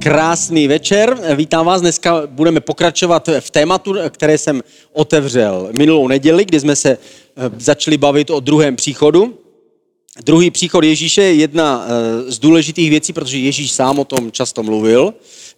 Krásný večer. Vítám vás. Dneska budeme pokračovat v tématu, které jsem otevřel minulou neděli, kdy jsme se eh, začali bavit o druhém příchodu. Druhý příchod Ježíše je jedna eh, z důležitých věcí, protože Ježíš sám o tom často mluvil.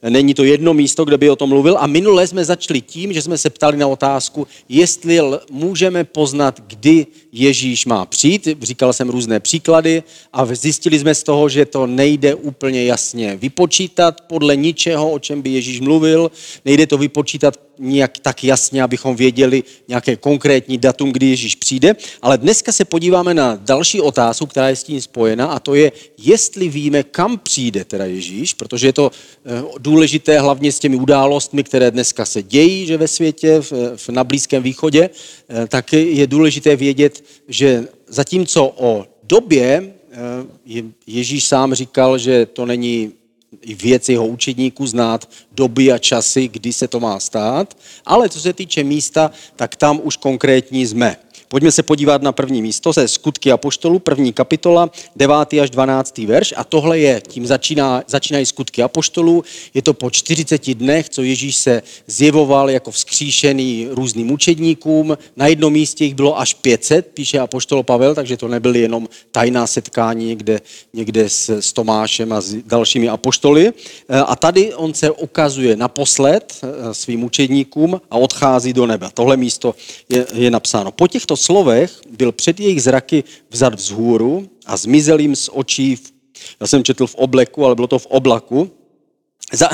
Není to jedno místo, kde by o tom mluvil. A minule jsme začali tím, že jsme se ptali na otázku, jestli můžeme poznat, kdy Ježíš má přijít. Říkal jsem různé příklady a zjistili jsme z toho, že to nejde úplně jasně vypočítat podle ničeho, o čem by Ježíš mluvil. Nejde to vypočítat nějak tak jasně, abychom věděli nějaké konkrétní datum, kdy Ježíš přijde. Ale dneska se podíváme na další otázku, která je s tím spojena a to je, jestli víme, kam přijde teda Ježíš, protože je to eh, důležité hlavně s těmi událostmi, které dneska se dějí že ve světě, v, v, na Blízkém východě, eh, tak je důležité vědět, že zatímco o době eh, Ježíš sám říkal, že to není věc jeho učedníků znát doby a časy, kdy se to má stát, ale co se týče místa, tak tam už konkrétní jsme. Pojďme se podívat na první místo, ze Skutky Apoštolů, první kapitola, 9. až 12. verš. A tohle je, tím začíná, začínají Skutky Apoštolů. Je to po 40 dnech, co Ježíš se zjevoval jako vzkříšený různým učedníkům. Na jednom místě jich bylo až 500, píše Apoštol Pavel, takže to nebyly jenom tajná setkání někde, někde s, s Tomášem a s dalšími apoštoly. A tady on se ukazuje naposled eh, svým učedníkům a odchází do nebe. Tohle místo je, je napsáno. Po těchto slovech byl před jejich zraky vzad vzhůru a zmizel jim z očí, v, já jsem četl v obleku, ale bylo to v oblaku. Za,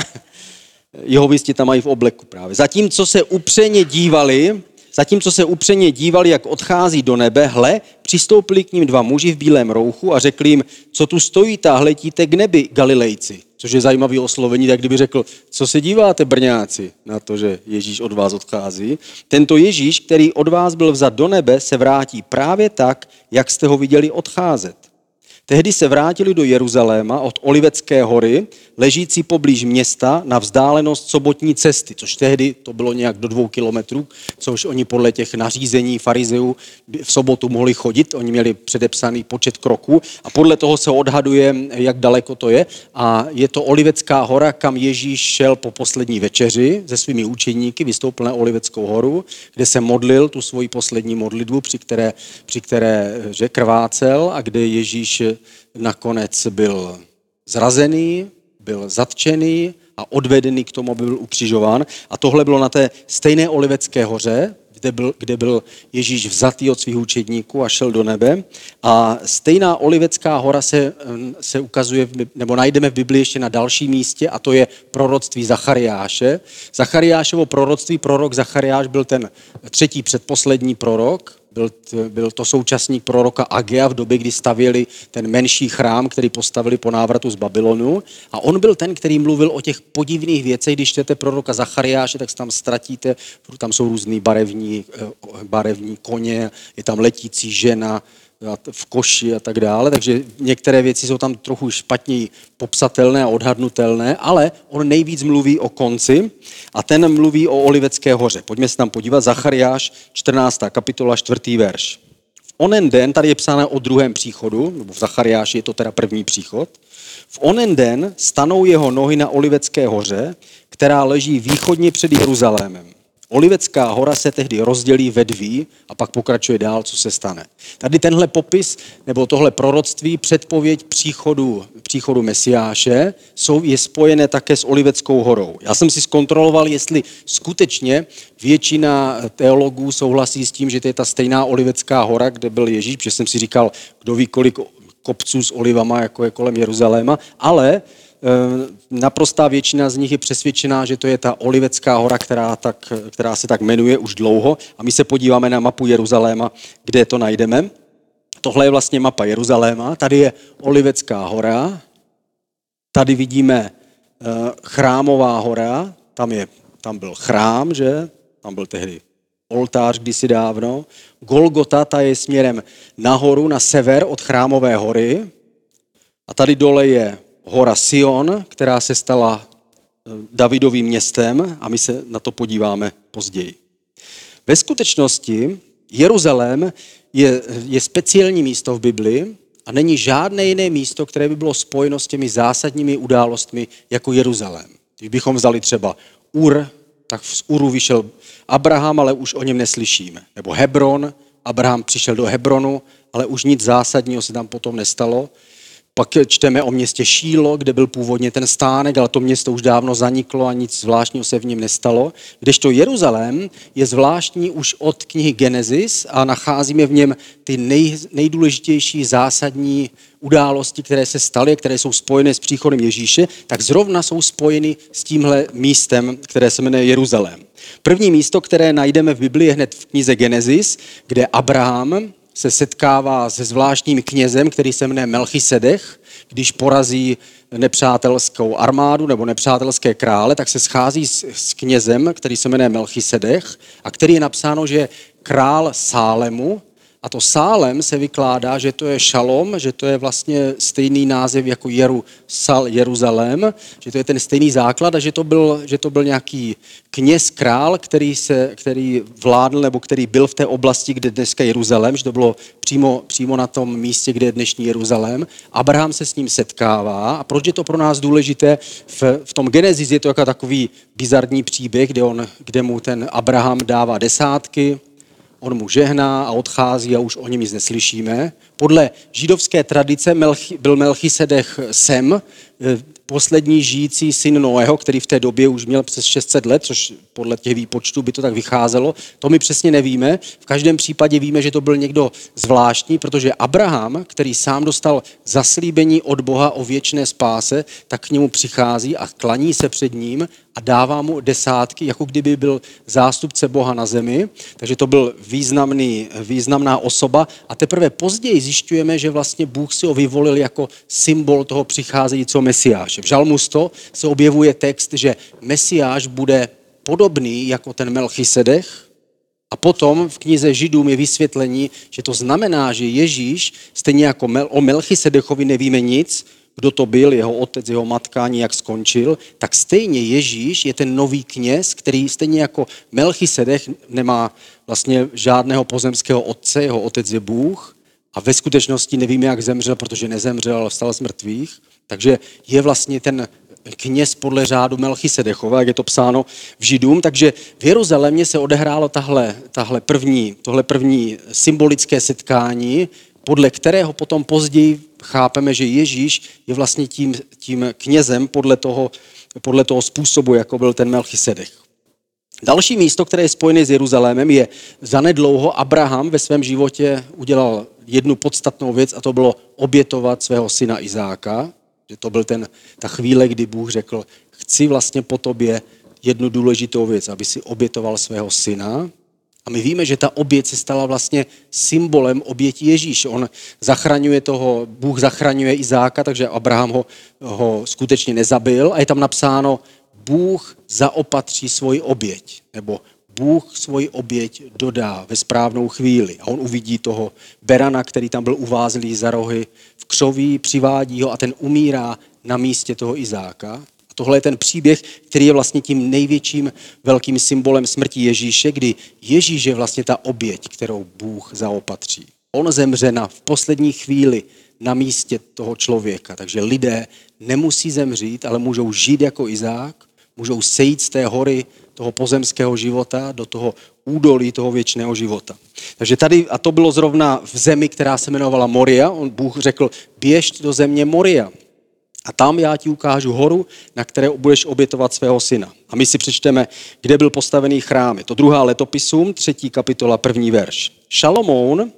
jeho věsti tam mají v obleku právě. Zatímco se upřeně dívali, zatímco se upřeně dívali, jak odchází do nebe, hle, přistoupili k ním dva muži v bílém rouchu a řekli jim, co tu stojíte a hletíte k nebi, Galilejci. Což je zajímavý oslovení, tak kdyby řekl, co se díváte, brňáci, na to, že Ježíš od vás odchází. Tento Ježíš, který od vás byl vzat do nebe, se vrátí právě tak, jak jste ho viděli odcházet. Tehdy se vrátili do Jeruzaléma od Olivecké hory, ležící poblíž města na vzdálenost sobotní cesty, což tehdy to bylo nějak do dvou kilometrů, což oni podle těch nařízení farizeů v sobotu mohli chodit, oni měli předepsaný počet kroků a podle toho se odhaduje, jak daleko to je. A je to Olivecká hora, kam Ježíš šel po poslední večeři se svými učeníky, vystoupil na Oliveckou horu, kde se modlil tu svoji poslední modlitbu, při které, při které že krvácel a kde Ježíš nakonec byl zrazený, byl zatčený a odvedený k tomu, aby byl ukřižován. A tohle bylo na té stejné Olivecké hoře, kde byl, kde byl Ježíš vzatý od svých učedníků a šel do nebe. A stejná Olivecká hora se, se ukazuje, nebo najdeme v Biblii ještě na dalším místě, a to je proroctví Zachariáše. Zachariášovo proroctví, prorok Zachariáš byl ten třetí předposlední prorok, byl, byl to současník proroka Agea v době, kdy stavěli ten menší chrám, který postavili po návratu z Babylonu. A on byl ten, který mluvil o těch podivných věcech. Když čtete proroka Zachariáše, tak se tam ztratíte, tam jsou různý barevní, eh, barevní koně, je tam letící žena, v koši a tak dále, takže některé věci jsou tam trochu špatně popsatelné a odhadnutelné, ale on nejvíc mluví o konci a ten mluví o Olivecké hoře. Pojďme se tam podívat, Zachariáš 14. kapitola 4. verš. V onen den, tady je psáno o druhém příchodu, nebo v Zachariáši je to teda první příchod, v onen den stanou jeho nohy na Olivecké hoře, která leží východně před Jeruzalémem. Olivecká hora se tehdy rozdělí ve dví a pak pokračuje dál, co se stane. Tady tenhle popis nebo tohle proroctví, předpověď příchodu, příchodu Mesiáše jsou, je spojené také s Oliveckou horou. Já jsem si zkontroloval, jestli skutečně většina teologů souhlasí s tím, že to je ta stejná Olivecká hora, kde byl Ježíš, protože jsem si říkal, kdo ví, kolik kopců s olivama, jako je kolem Jeruzaléma, ale naprostá většina z nich je přesvědčená, že to je ta Olivecká hora, která, tak, která se tak jmenuje už dlouho. A my se podíváme na mapu Jeruzaléma, kde to najdeme. Tohle je vlastně mapa Jeruzaléma. Tady je Olivecká hora. Tady vidíme eh, chrámová hora. Tam, je, tam byl chrám, že? Tam byl tehdy oltář kdysi dávno. Golgota, ta je směrem nahoru, na sever od Chrámové hory. A tady dole je hora Sion, která se stala eh, Davidovým městem a my se na to podíváme později. Ve skutečnosti Jeruzalém je, je speciální místo v Biblii a není žádné jiné místo, které by bylo spojeno s těmi zásadními událostmi jako Jeruzalém. Když bychom vzali třeba Ur, tak z Uru vyšel Abraham, ale už o něm neslyšíme. Nebo Hebron, Abraham přišel do Hebronu, ale už nic zásadního se tam potom nestalo. Pak čteme o městě Šílo, kde byl původně ten stánek, ale to město už dávno zaniklo a nic zvláštního se v něm nestalo. Kdežto Jeruzalém je zvláštní už od knihy Genesis a nacházíme v něm ty nej, nejdůležitější zásadní události, které se staly, které jsou spojené s příchodem Ježíše, tak zrovna jsou spojeny s tímhle místem, které se jmenuje Jeruzalém. První místo, které najdeme v Biblii, je hned v knize Genesis, kde Abraham se setkává se zvláštním knězem, který se jmenuje Melchisedech, když porazí nepřátelskou armádu nebo nepřátelské krále, tak se schází s, s knězem, který se jmenuje Melchisedech a který je napsáno, že král Sálemu, a to Sálem se vykládá, že to je šalom, že to je vlastně stejný název jako Jeru, Sal, Jeruzalém, že to je ten stejný základ a že to byl, že to byl nějaký kněz, král, který, se, který vládl nebo který byl v té oblasti, kde dneska je Jeruzalém, že to bylo přímo, přímo na tom místě, kde je dnešní Jeruzalém. Abraham se s ním setkává a proč je to pro nás důležité? V, v tom Genesis je to jako takový bizarní příběh, kde, on, kde mu ten Abraham dává desátky, on mu žehná a odchází a už o něm nic neslyšíme. Podle židovské tradice byl Melchisedech Sem, eh, poslední žijící syn Noého, který v té době už měl přes 600 let, což podle těch výpočtů by to tak vycházelo. To my přesně nevíme. V každém případě víme, že to byl někdo zvláštní, protože Abraham, který sám dostal zaslíbení od Boha o věčné spáse, tak k němu přichází a klaní se před ním a dává mu desátky, jako kdyby byl zástupce Boha na zemi. Takže to byl významný, významná osoba. A teprve později zjišťujeme, že vlastně Bůh si ho vyvolil jako symbol toho přicházejícího Mesiáše. V Žalmu 100 se objevuje text, že Mesiáš bude podobný jako ten Melchisedech, a potom v knize Židům je vysvětlení, že to znamená, že Ježíš, stejně jako o Melchisedechovi nevíme nic, kdo to byl, jeho otec, jeho matka, ani jak skončil, tak stejně Ježíš je ten nový kněz, který stejně jako Melchisedech nemá vlastně žádného pozemského otce, jeho otec je Bůh a ve skutečnosti nevíme, jak zemřel, protože nezemřel, ale vstal z mrtvých. Takže je vlastně ten kněz podle řádu Melchisedechova, jak je to psáno v Židům. Takže v Jeruzalémě se odehrálo tahle, tahle první, tohle první symbolické setkání, podle kterého potom později chápeme, že Ježíš je vlastně tím, tím knězem podle toho, podle toho způsobu, jako byl ten Melchisedech. Další místo, které je spojené s Jeruzalémem, je zanedlouho Abraham ve svém životě udělal jednu podstatnou věc a to bylo obětovat svého syna Izáka. Že to byl ten, ta chvíle, kdy Bůh řekl, chci vlastně po tobě jednu důležitou věc, aby si obětoval svého syna. A my víme, že ta oběť se stala vlastně symbolem oběti Ježíš. On zachraňuje toho, Bůh zachraňuje Izáka, takže Abraham ho, ho skutečně nezabil. A je tam napsáno, Bůh zaopatří svoji oběť, nebo Bůh svoji oběť dodá ve správnou chvíli. A on uvidí toho berana, který tam byl uvázlý za rohy v křoví, přivádí ho a ten umírá na místě toho Izáka. Tohle je ten příběh, který je vlastně tím největším velkým symbolem smrti Ježíše, kdy Ježíš je vlastně ta oběť, kterou Bůh zaopatří. On zemře na v poslední chvíli na místě toho člověka. Takže lidé nemusí zemřít, ale můžou žít jako Izák, můžou sejít z té hory toho pozemského života do toho údolí toho věčného života. Takže tady, a to bylo zrovna v zemi, která se jmenovala Moria, on Bůh řekl, běž do země Moria. A tam já ti ukážu horu, na které budeš obětovat svého syna. A my si přečteme, kde byl postavený chrám. Je to druhá letopisům, třetí kapitola, první verš. Šalomoun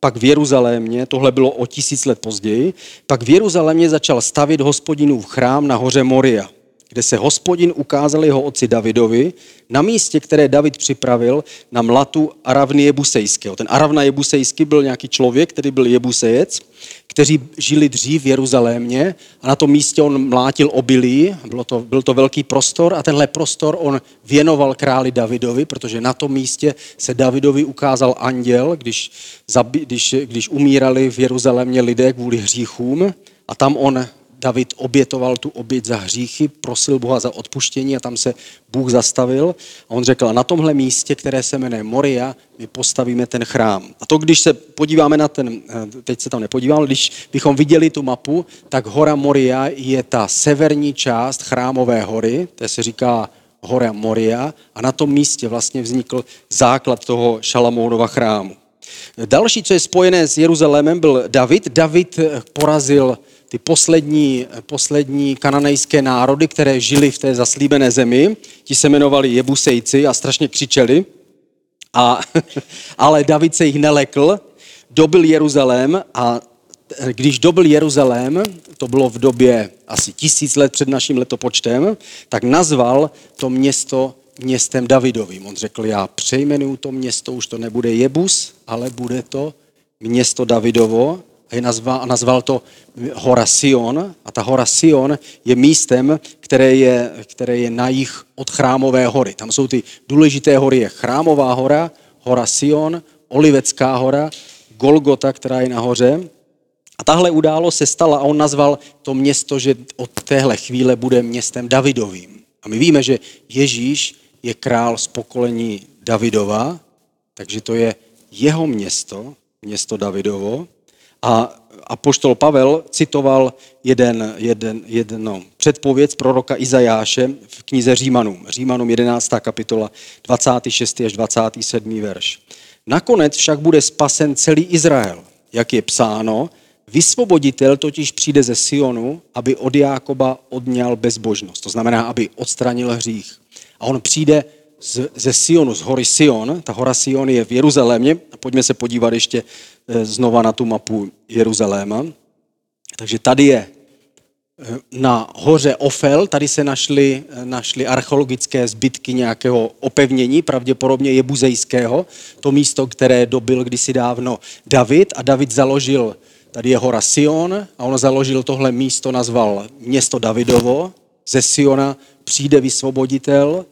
pak v Jeruzalémě, tohle bylo o tisíc let později, pak v Jeruzalémě začal stavit hospodinův chrám na hoře Moria, kde se hospodin ukázal jeho otci Davidovi na místě, které David připravil na mlatu Aravny Jebusejského. Ten Aravna Jebusejský byl nějaký člověk, který byl Jebusejec, kteří žili dřív v Jeruzalémě a na tom místě on mlátil obilí, bylo to, byl to velký prostor a tenhle prostor on věnoval králi Davidovi, protože na tom místě se Davidovi ukázal anděl, když, když, když umírali v Jeruzalémě lidé kvůli hříchům a tam on David obětoval tu oběť za hříchy, prosil Boha za odpuštění a tam se Bůh zastavil. A on řekl, na tomhle místě, které se jmenuje Moria, my postavíme ten chrám. A to, když se podíváme na ten, eh, teď se tam nepodíváme, když bychom viděli tu mapu, tak hora Moria je ta severní část chrámové hory, to se říká hora Moria a na tom místě vlastně vznikl základ toho Šalamounova chrámu. Další, co je spojené s Jeruzalémem, byl David. David porazil ty poslední, poslední kananejské národy, které žili v té zaslíbené zemi. Ti se jmenovali Jebusejci a strašně křičeli. A, ale David se jich nelekl, dobil Jeruzalém a když dobil Jeruzalém, to bylo v době asi tisíc let před naším letopočtem, tak nazval to město městem Davidovým. On řekl, já přejmenuju to město, už to nebude Jebus, ale bude to město Davidovo a, je nazval, a nazval to hora Sion. A ta hora Sion je místem, které je, které je na jich od Chrámové hory. Tam jsou ty důležité hory, je Chrámová hora, hora Sion, Olivecká hora, Golgota, která je nahoře. A tahle událost se stala a on nazval to město, že od téhle chvíle bude městem Davidovým. A my víme, že Ježíš je král z pokolení Davidova, takže to je jeho město, město Davidovo. A apoštol Pavel citoval jeden, jeden, jedno předpověď proroka Izajáše v knize Římanům. Římanům 11. kapitola 26. až 27. verš. Nakonec však bude spasen celý Izrael, jak je psáno, vysvoboditel totiž přijde ze Sionu, aby od Jákoba odňal bezbožnost. To znamená, aby odstranil hřích. A on přijde z, ze Sionu, z hory Sion. Ta hora Sion je v Jeruzalémě. Pojďme se podívat ještě eh, znova na tu mapu Jeruzaléma. Takže tady je eh, na hoře Ofel, tady se našly, eh, našly archeologické zbytky nějakého opevnění, pravděpodobně jebuzejského, to místo, které dobil kdysi dávno David a David založil, tady je hora Sion a on založil tohle místo, nazval město Davidovo, ze Siona přijde vysvoboditel,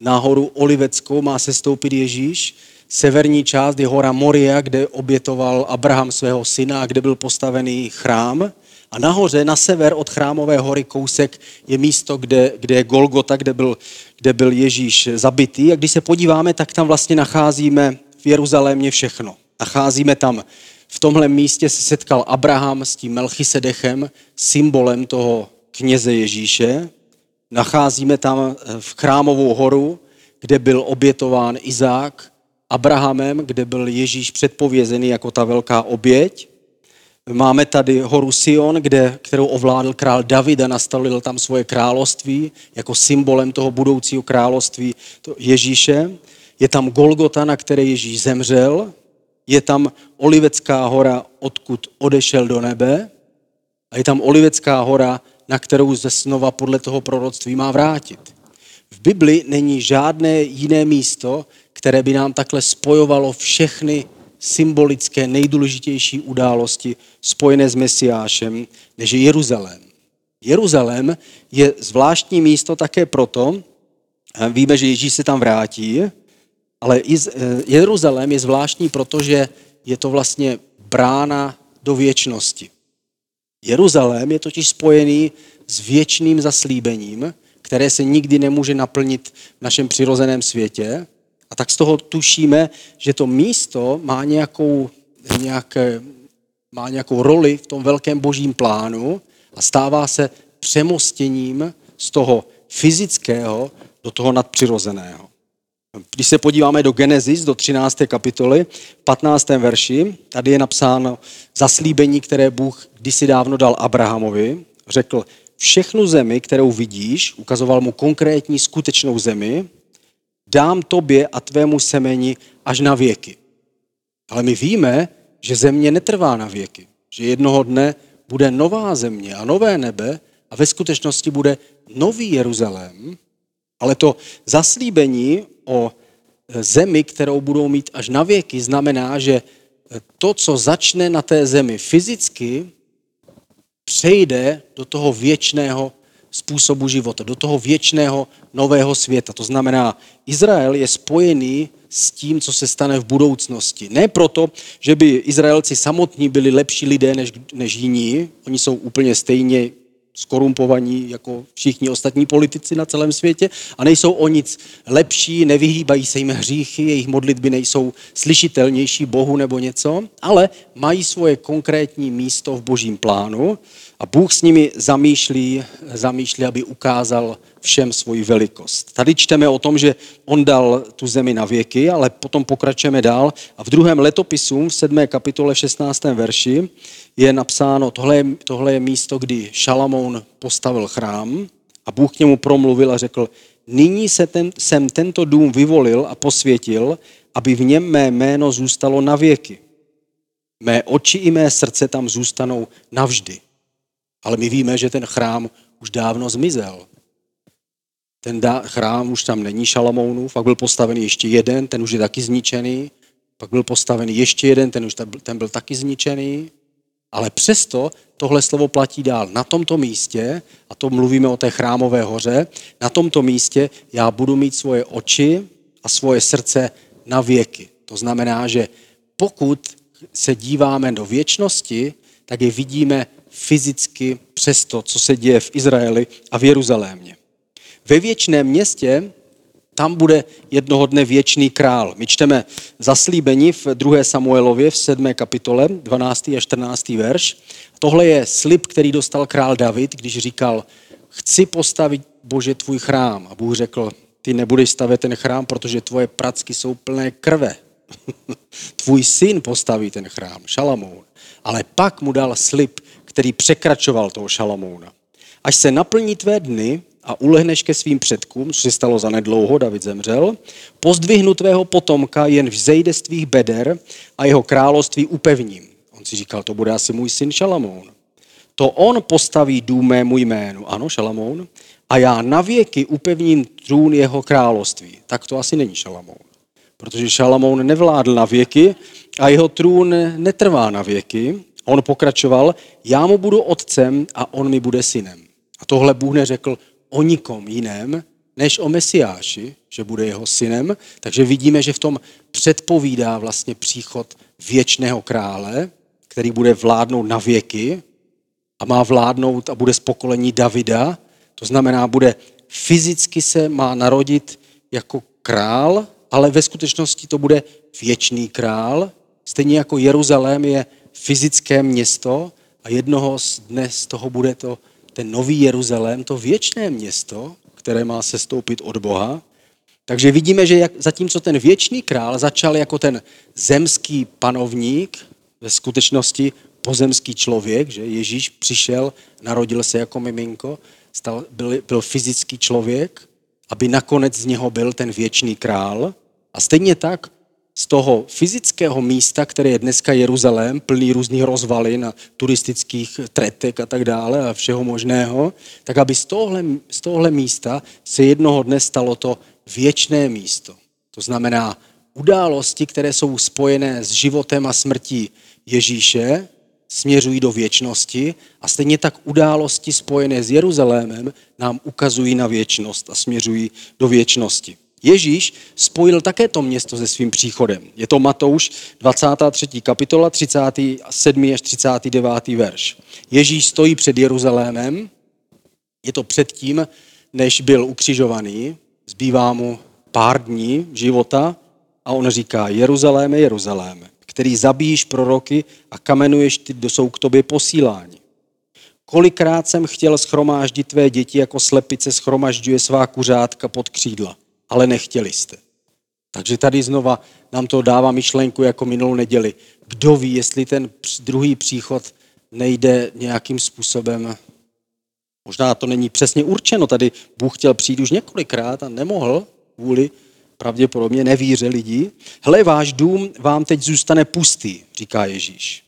nahoru Oliveckou má se stoupit Ježíš. Severní část je hora Moria, kde obětoval Abraham svého syna, kde byl postavený chrám. A nahoře, na sever od chrámové hory kousek je místo, kde, kde je Golgota, kde byl, kde byl Ježíš zabitý. A když se podíváme, tak tam vlastně nacházíme v Jeruzalémě všechno. Nacházíme tam, v tomhle místě se setkal Abraham s tím Melchisedechem, symbolem toho kněze Ježíše nacházíme tam eh, v Chrámovou horu, kde byl obětován Izák Abrahamem, kde byl Ježíš předpovězený jako ta velká oběť. Máme tady horu Sion, kde, kterou ovládl král David a nastavil tam svoje království jako symbolem toho budoucího království Ježíše. Je tam Golgota, na které Ježíš zemřel. Je tam Olivecká hora, odkud odešel do nebe. A je tam Olivecká hora, na kterou ze snova podle toho proroctví má vrátit. V Bibli není žádné jiné místo, které by nám takhle spojovalo všechny symbolické nejdůležitější události spojené s Mesiášem, než je Jeruzalém. Jeruzalém je zvláštní místo také proto, víme, že Ježíš se tam vrátí, ale Jeruzalém je zvláštní, protože je to vlastně brána do věčnosti. Jeruzalém je totiž spojený s věčným zaslíbením, které se nikdy nemůže naplnit v našem přirozeném světě. A tak z toho tušíme, že to místo má nějakou, nějaké, má nějakou roli v tom velkém božím plánu a stává se přemostěním z toho fyzického do toho nadpřirozeného. Když se podíváme do Genesis, do 13. kapitoly, 15. verši, tady je napsáno zaslíbení, které Bůh kdysi dávno dal Abrahamovi. Řekl, všechnu zemi, kterou vidíš, ukazoval mu konkrétní skutečnou zemi, dám tobě a tvému semeni až na věky. Ale my víme, že země netrvá na věky. Že jednoho dne bude nová země a nové nebe a ve skutečnosti bude nový Jeruzalém, ale to zaslíbení o zemi, kterou budou mít až na věky, znamená, že to, co začne na té zemi fyzicky, přejde do toho věčného způsobu života, do toho věčného nového světa. To znamená, Izrael je spojený s tím, co se stane v budoucnosti. Ne proto, že by Izraelci samotní byli lepší lidé než, než jiní, oni jsou úplně stejně skorumpovaní jako všichni ostatní politici na celém světě a nejsou o nic lepší, nevyhýbají se jim hříchy, jejich modlitby nejsou slyšitelnější Bohu nebo něco, ale mají svoje konkrétní místo v božím plánu a Bůh s nimi zamýšlí, zamýšlí, aby ukázal všem svoji velikost. Tady čteme o tom, že on dal tu zemi na věky, ale potom pokračujeme dál a v druhém letopisu v 7. kapitole 16. verši je napsáno, tohle je, tohle je místo, kdy Šalamoun postavil chrám a Bůh k němu promluvil a řekl, nyní se ten, jsem tento dům vyvolil a posvětil, aby v něm mé jméno zůstalo na věky. Mé oči i mé srdce tam zůstanou navždy. Ale my víme, že ten chrám už dávno zmizel. Ten chrám už tam není Šalamounův, pak byl postavený ještě jeden, ten už je taky zničený, pak byl postavený ještě jeden, ten už ten byl taky zničený. Ale přesto tohle slovo platí dál. Na tomto místě, a to mluvíme o té chrámové hoře, na tomto místě já budu mít svoje oči a svoje srdce na věky. To znamená, že pokud se díváme do věčnosti, tak je vidíme fyzicky přes to, co se děje v Izraeli a v Jeruzalémě. Ve věčném městě tam bude jednoho dne věčný král. My čteme zaslíbení v 2. Samuelově v 7. kapitole, 12. a 14. verš. Tohle je slib, který dostal král David, když říkal, chci postavit Bože tvůj chrám. A Bůh řekl, ty nebudeš stavět ten chrám, protože tvoje pracky jsou plné krve. Tvůj syn postaví ten chrám, Šalamoun. Ale pak mu dal slib, který překračoval toho Šalamouna. Až se naplní tvé dny a ulehneš ke svým předkům, co se stalo za nedlouho, David zemřel, pozdvihnu tvého potomka, jen vzejde z tvých beder a jeho království upevním. On si říkal, to bude asi můj syn Šalamoun. To on postaví dům mému jménu, ano, Šalamoun, a já navěky upevním trůn jeho království. Tak to asi není Šalamoun. Protože Šalamoun nevládl na věky a jeho trůn netrvá na věky. On pokračoval, já mu budu otcem a on mi bude synem. A tohle Bůh neřekl o nikom jiném, než o Mesiáši, že bude jeho synem. Takže vidíme, že v tom předpovídá vlastně příchod věčného krále, který bude vládnout na věky a má vládnout a bude z pokolení Davida. To znamená, bude fyzicky se má narodit jako král, ale ve skutečnosti to bude věčný král. Stejně jako Jeruzalém je fyzické město a jednoho dne z toho bude to ten nový Jeruzalém, to věčné město, které má se stoupit od Boha. Takže vidíme, že jak, zatímco ten věčný král začal jako ten zemský panovník, ve skutečnosti pozemský člověk, že Ježíš přišel, narodil se jako miminko, stal, byl, byl fyzický člověk, aby nakonec z něho byl ten věčný král. A stejně tak z toho fyzického místa, které je dneska Jeruzalém, plný různých rozvalin a turistických tretek a tak dále a všeho možného, tak aby z tohle, z tohle místa se jednoho dne stalo to věčné místo. To znamená události, které jsou spojené s životem a smrtí Ježíše, směřují do věčnosti a stejně tak události spojené s Jeruzalémem nám ukazují na věčnost a směřují do věčnosti. Ježíš spojil také to město se svým příchodem. Je to Matouš 23. kapitola 37. až 39. verš. Ježíš stojí před Jeruzalémem, je to předtím, než byl ukřižovaný, zbývá mu pár dní života a on říká, Jeruzaléme, Jeruzaléme, který zabíjíš proroky a kamenuješ ty, kdo jsou k tobě posíláni. Kolikrát jsem chtěl schromáždit tvé děti, jako slepice schromažďuje svá kuřátka pod křídla ale nechtěli jste. Takže tady znova nám to dává myšlenku jako minulou neděli. Kdo ví, jestli ten druhý příchod nejde nějakým způsobem, možná to není přesně určeno, tady Bůh chtěl přijít už několikrát a nemohl kvůli pravděpodobně nevíře lidí. Hle, váš dům vám teď zůstane pustý, říká Ježíš.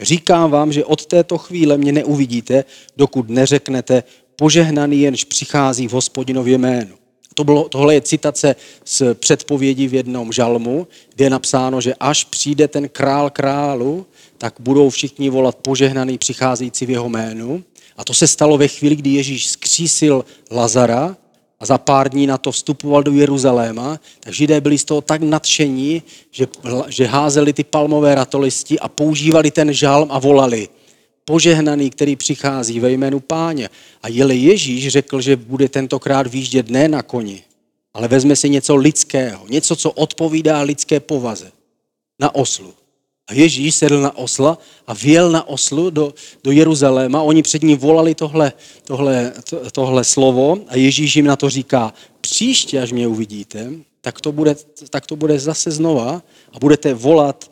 Říkám vám, že od této chvíle mě neuvidíte, dokud neřeknete, požehnaný jenž přichází v hospodinově jménu. To bylo, tohle je citace z předpovědi v jednom žalmu, kde je napsáno, že až přijde ten král králu, tak budou všichni volat požehnaný přicházející v jeho jménu. A to se stalo ve chvíli, kdy Ježíš skřísil Lazara a za pár dní na to vstupoval do Jeruzaléma, tak židé byli z toho tak nadšení, že, že házeli ty palmové ratolisti a používali ten žalm a volali požehnaný, který přichází ve jménu páně. A jeli Ježíš řekl, že bude tentokrát výjíždět ne na koni, ale vezme si něco lidského, něco, co odpovídá lidské povaze, na oslu. A Ježíš sedl na osla a vjel na oslu do, do Jeruzaléma. Oni před ním volali tohle, tohle, to, tohle slovo a Ježíš jim na to říká, příště, až mě uvidíte, tak to bude, tak to bude zase znova a budete volat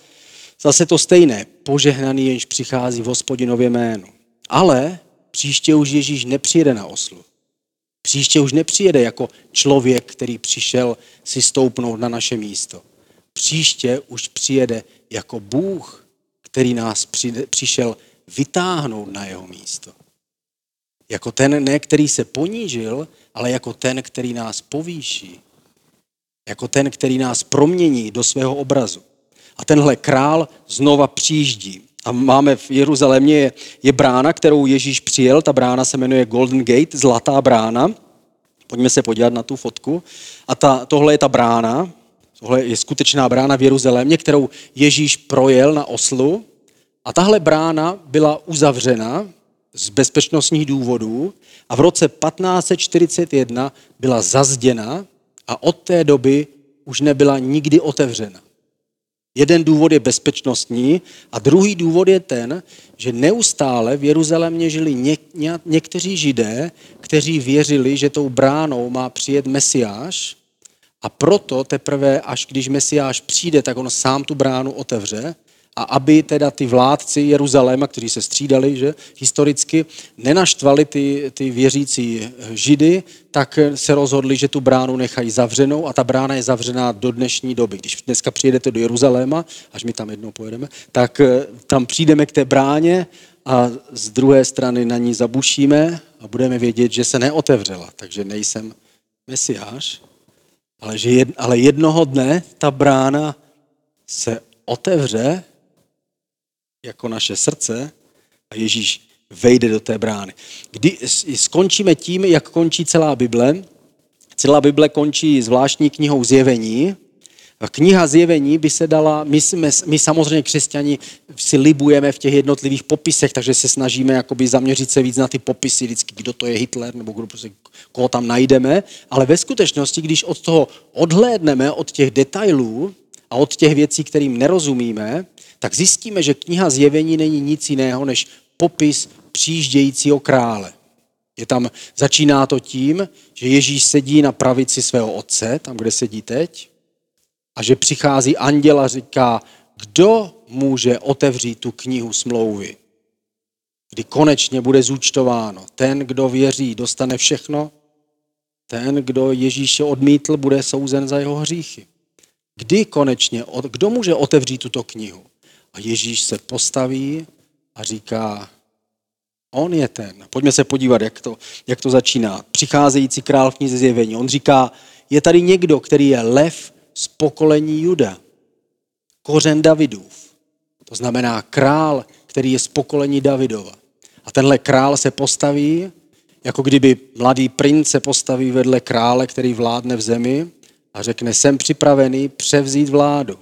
zase to stejné. Požehnaný jenž přichází v hospodinově jménu. Ale příště už Ježíš nepřijede na oslu. Příště už nepřijede jako člověk, který přišel si stoupnout na naše místo. Příště už přijede jako Bůh, který nás přišel vytáhnout na jeho místo. Jako ten, ne který se ponížil, ale jako ten, který nás povýší. Jako ten, který nás promění do svého obrazu. A tenhle král znova přijíždí. A máme v Jeruzalémě je, je brána, kterou Ježíš přijel. Ta brána se jmenuje Golden Gate, zlatá brána. Pojďme se podívat na tu fotku. A ta, tohle je ta brána, Tohle je skutečná brána v Jeruzalémě, kterou Ježíš projel na oslu. A tahle brána byla uzavřena z bezpečnostních důvodů a v roce 1541 byla zazděna a od té doby už nebyla nikdy otevřena. Jeden důvod je bezpečnostní a druhý důvod je ten, že neustále v Jeruzalémě žili něk, někteří židé, kteří věřili, že tou bránou má přijet Mesiáš. A proto teprve, až když Mesiáš přijde, tak on sám tu bránu otevře a aby teda ty vládci Jeruzaléma, kteří se střídali že, historicky, nenaštvali ty, ty věřící židy, tak se rozhodli, že tu bránu nechají zavřenou a ta brána je zavřená do dnešní doby. Když dneska přijedete do Jeruzaléma, až my tam jednou pojedeme, tak eh, tam přijdeme k té bráně a z druhé strany na ní zabušíme a budeme vědět, že se neotevřela. Takže nejsem mesiáš, ale, že jed, ale jednoho dne ta brána se otevře jako naše srdce a Ježíš vejde do té brány. Kdy skončíme tím, jak končí celá Bible, celá Bible končí zvláštní knihou Zjevení, Kniha zjevení by se dala, my, jsme, my samozřejmě křesťani si libujeme v těch jednotlivých popisech, takže se snažíme jakoby zaměřit se víc na ty popisy, vždycky, kdo to je Hitler, nebo kdo prostě, koho tam najdeme, ale ve skutečnosti, když od toho odhlédneme, od těch detailů a od těch věcí, kterým nerozumíme, tak zjistíme, že kniha zjevení není nic jiného, než popis přijíždějícího krále. Je tam, začíná to tím, že Ježíš sedí na pravici svého otce, tam, kde sedí teď, a že přichází anděl a říká, kdo může otevřít tu knihu smlouvy, kdy konečně bude zúčtováno. Ten, kdo věří, dostane všechno, ten, kdo Ježíše odmítl, bude souzen za jeho hříchy. Kdy konečně, kdo může otevřít tuto knihu? A Ježíš se postaví a říká, on je ten. Pojďme se podívat, jak to, jak to začíná. Přicházející král v knize zjevení. On říká, je tady někdo, který je lev z pokolení Juda. Kořen Davidův. To znamená král, který je z pokolení Davidova. A tenhle král se postaví, jako kdyby mladý princ se postaví vedle krále, který vládne v zemi a řekne, jsem připravený převzít vládu.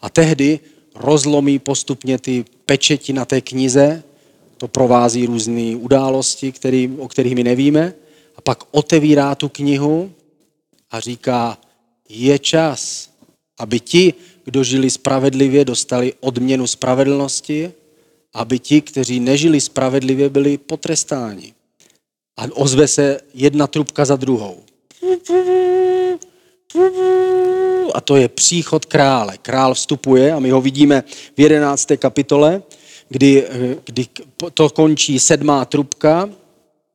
A tehdy rozlomí postupně ty pečeti na té knize, to provází různé události, který, o kterých my nevíme, a pak otevírá tu knihu a říká, je čas, aby ti, kdo žili spravedlivě, dostali odměnu spravedlnosti, aby ti, kteří nežili spravedlivě, byli potrestáni. A ozve se jedna trubka za druhou. A to je příchod krále. Král vstupuje a my ho vidíme v 11. kapitole, kdy, kdy to končí sedmá trubka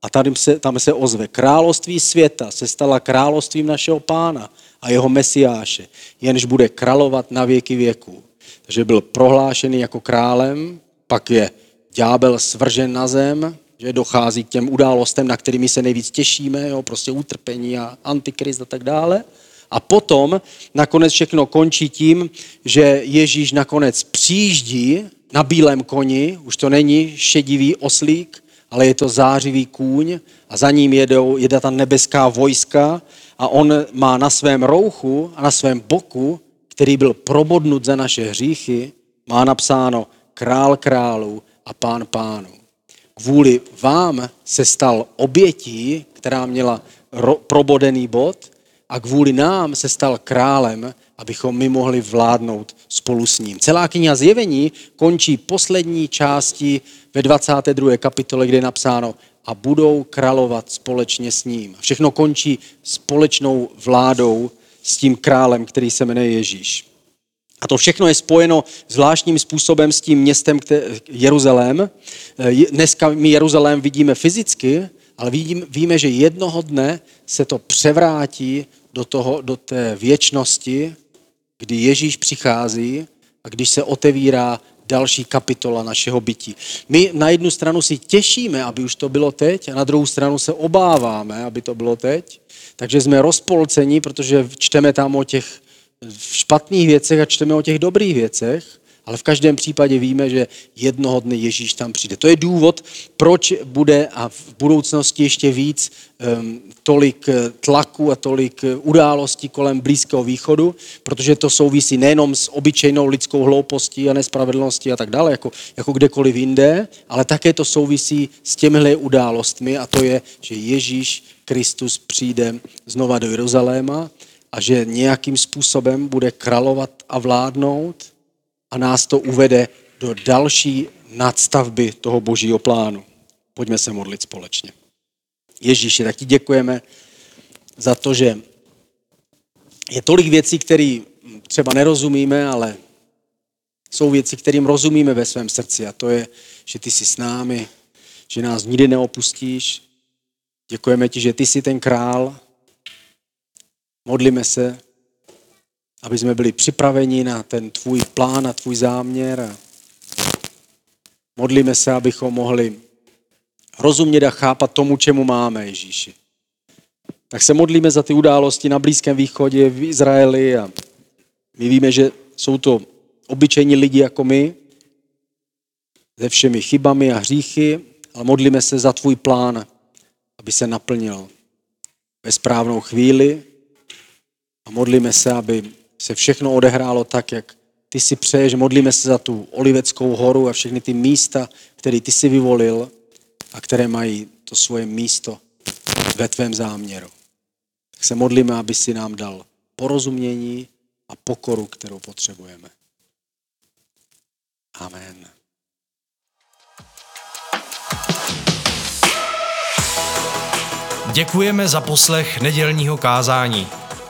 a tady se, tam se ozve. Království světa se stala královstvím našeho pána a jeho mesiáše, jenž bude královat na věky věků. Takže byl prohlášený jako králem pak je ďábel svržen na zem, že dochází k těm událostem, na kterými se nejvíc těšíme, jo, prostě utrpení a antikrist a tak dále. A potom nakonec všechno končí tím, že Ježíš nakonec přijíždí na bílém koni, už to není šedivý oslík, ale je to zářivý kůň a za ním jedou, jede ta nebeská vojska a on má na svém rouchu a na svém boku, který byl probodnut za naše hříchy, má napsáno král králů a pán pánů. Kvůli vám se stal obětí, která měla ro- probodený bod a kvůli nám se stal králem, abychom my mohli vládnout spolu s ním. Celá kniha zjevení končí poslední části ve 22. kapitole, kde je napsáno a budou královat společně s ním. Všechno končí společnou vládou s tím králem, který se jmenuje Ježíš. A to všechno je spojeno zvláštním způsobem s tím městem Jeruzalém. Dneska my Jeruzalém vidíme fyzicky, ale vidím, víme, že jednoho dne se to převrátí do, toho, do té věčnosti, kdy Ježíš přichází a když se otevírá další kapitola našeho bytí. My na jednu stranu si těšíme, aby už to bylo teď, a na druhou stranu se obáváme, aby to bylo teď. Takže jsme rozpolceni, protože čteme tam o těch špatných věcech a čteme o těch dobrých věcech. Ale v každém případě víme, že jednoho dne Ježíš tam přijde. To je důvod, proč bude a v budoucnosti ještě víc um, tolik eh, tlaku a tolik eh, událostí kolem Blízkého východu, protože to souvisí nejenom s obyčejnou lidskou hloupostí a nespravedlností a tak dále, jako, jako kdekoliv jinde, ale také to souvisí s těmihle událostmi a to je, že Ježíš Kristus přijde znova do Jeruzaléma a že nějakým způsobem bude královat a vládnout a nás to uvede do další nadstavby toho božího plánu. Pojďme se modlit společně. Ježíši, tak ti děkujeme za to, že je tolik věcí, které třeba nerozumíme, ale jsou věci, kterým rozumíme ve svém srdci a to je, že ty jsi s námi, že nás nikdy neopustíš. Děkujeme ti, že ty jsi ten král. Modlíme se, aby jsme byli připraveni na ten tvůj plán a tvůj záměr. Modlíme se, abychom mohli rozumět a chápat tomu, čemu máme, Ježíši. Tak se modlíme za ty události na Blízkém východě, v Izraeli a my víme, že jsou to obyčejní lidi jako my, se všemi chybami a hříchy, ale modlíme se za tvůj plán, aby se naplnil ve správnou chvíli a modlíme se, aby se všechno odehrálo tak, jak ty si přeješ. Modlíme se za tu Oliveckou horu a všechny ty místa, které ty si vyvolil a které mají to svoje místo ve tvém záměru. Tak se modlíme, aby si nám dal porozumění a pokoru, kterou potřebujeme. Amen. Děkujeme za poslech nedělního kázání.